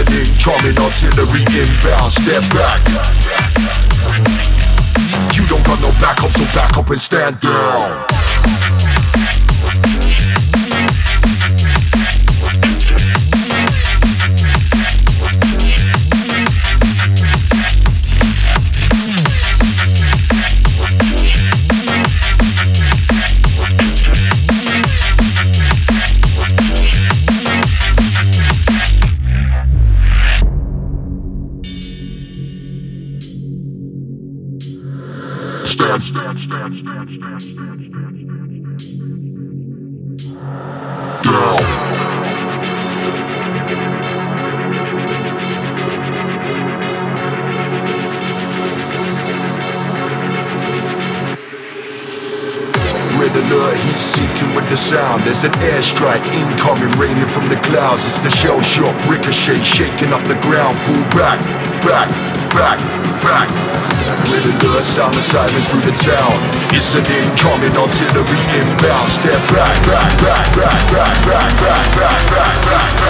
It's an incoming artillery inbound. Step back. You don't got no backup, so back up and stand down. Shaking up the ground. Full back, back, back, back. With alert sound of sirens through the town. It's an incoming artillery inbound. Step back, back, back, back, back, back, back, back, back, back, back.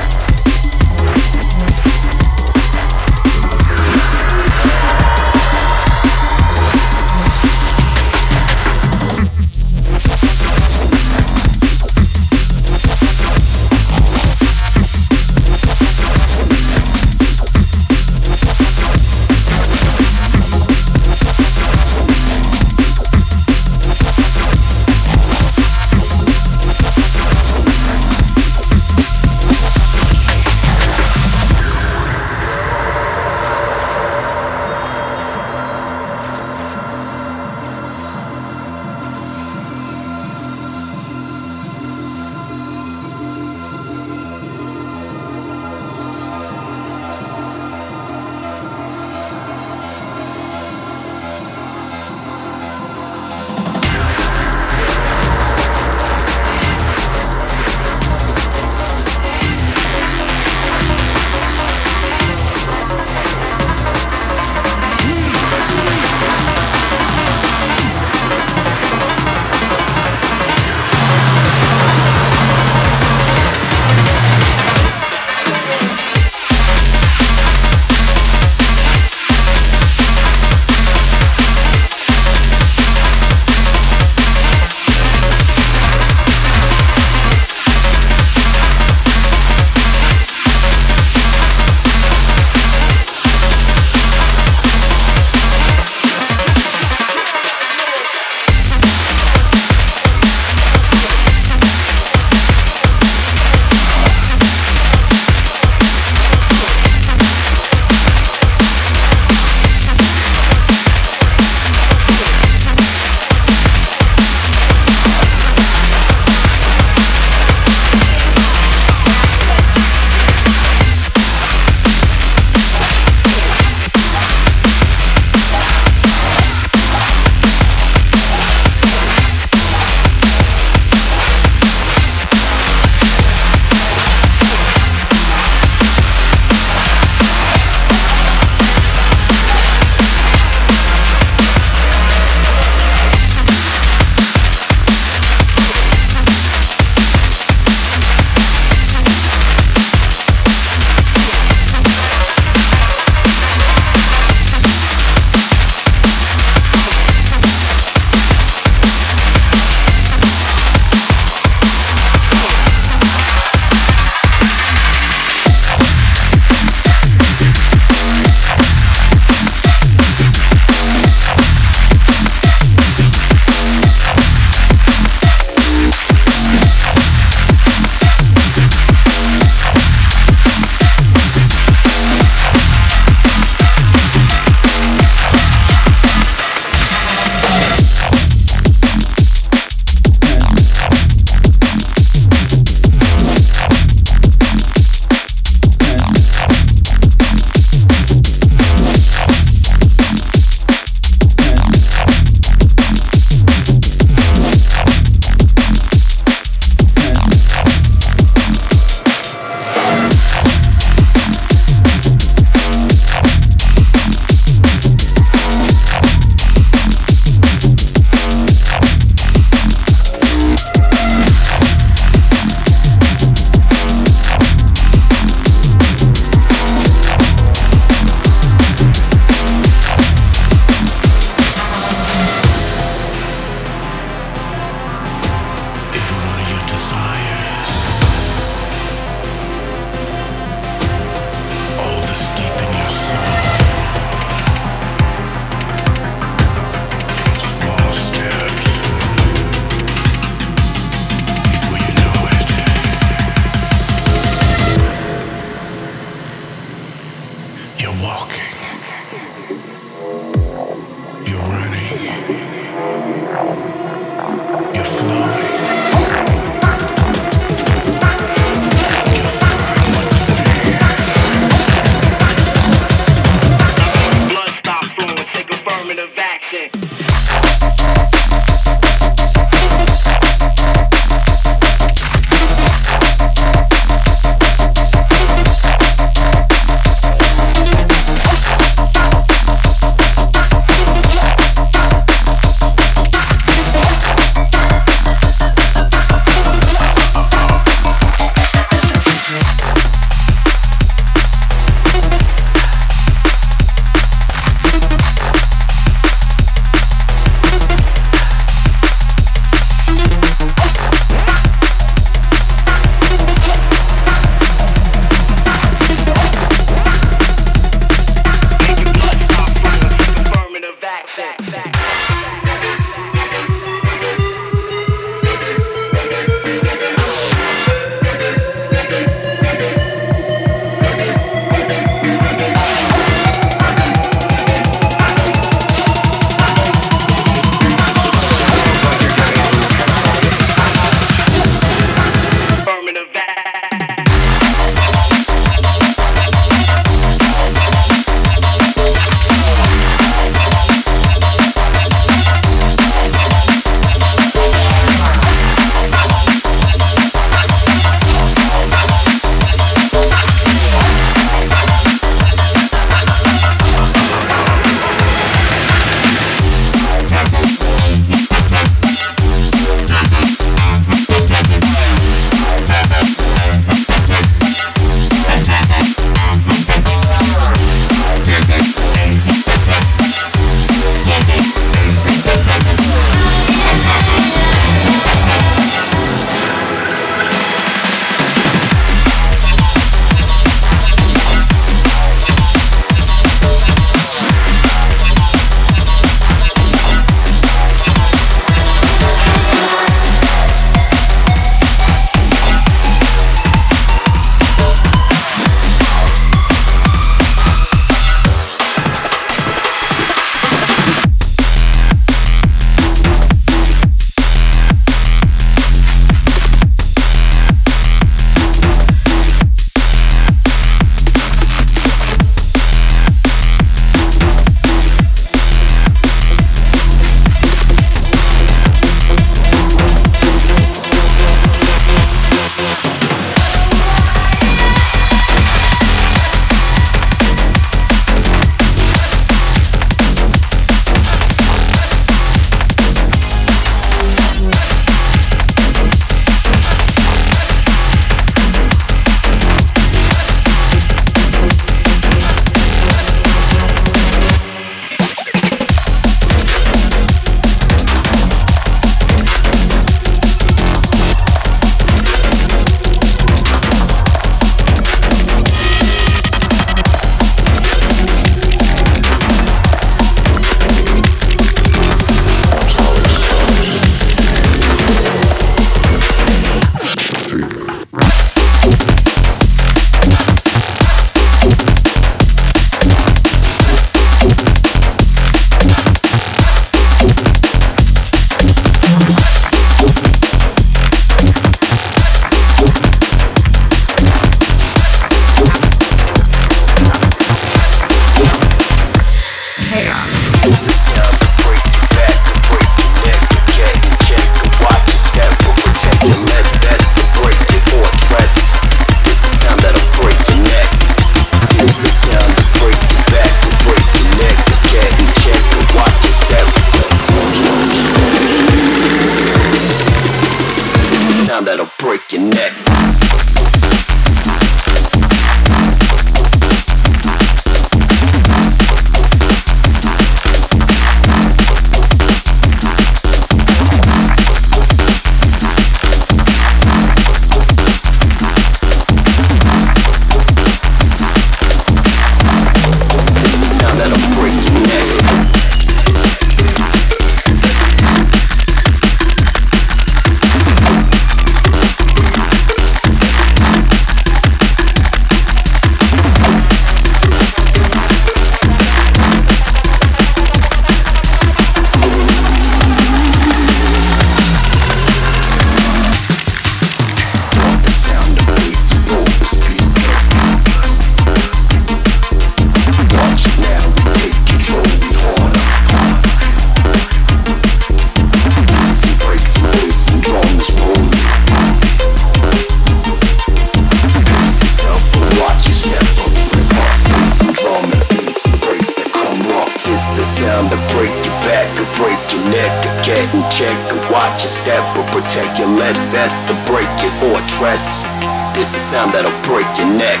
sound that'll break your neck.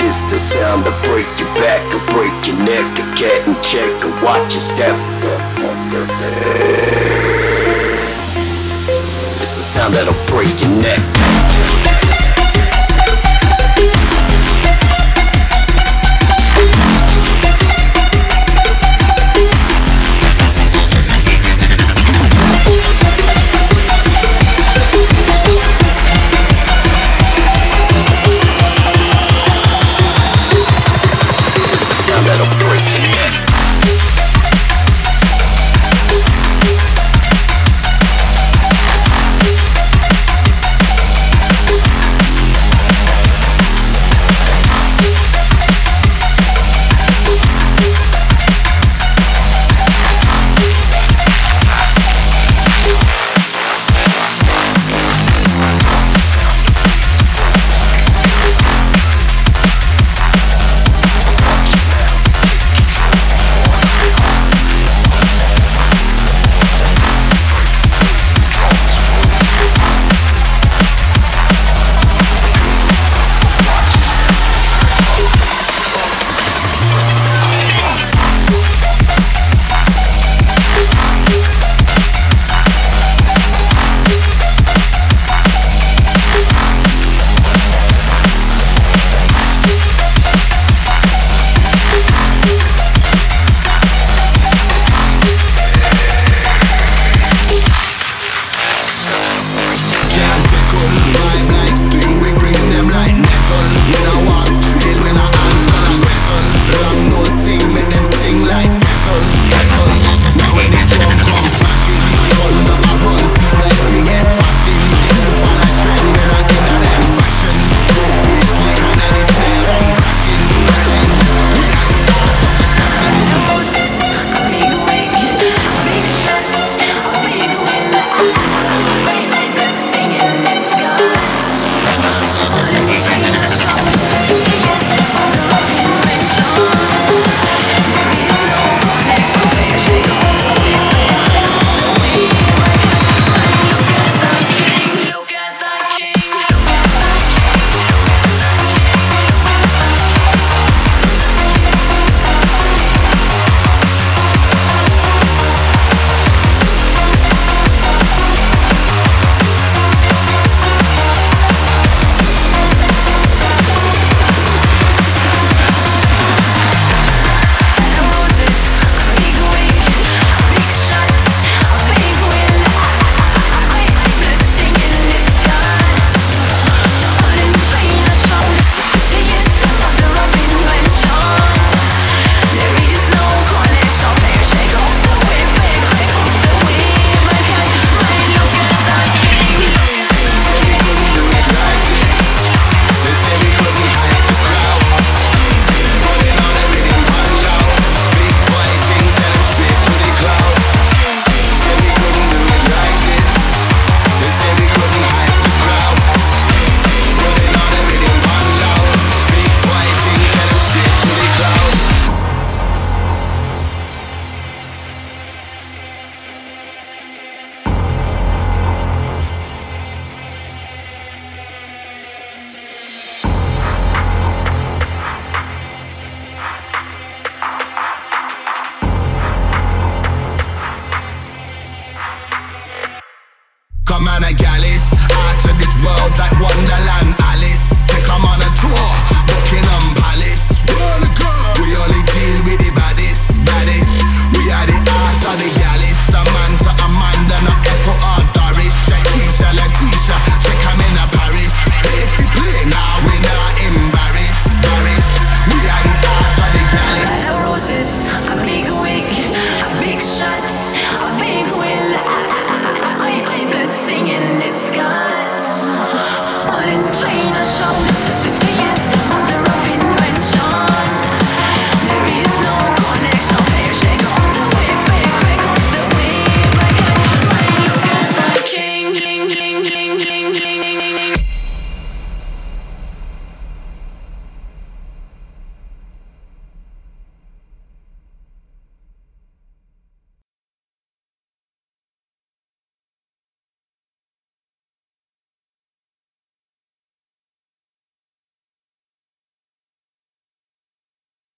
It's the sound that'll break your back or break your neck or get in check or watch your step. It's the sound that'll break your neck.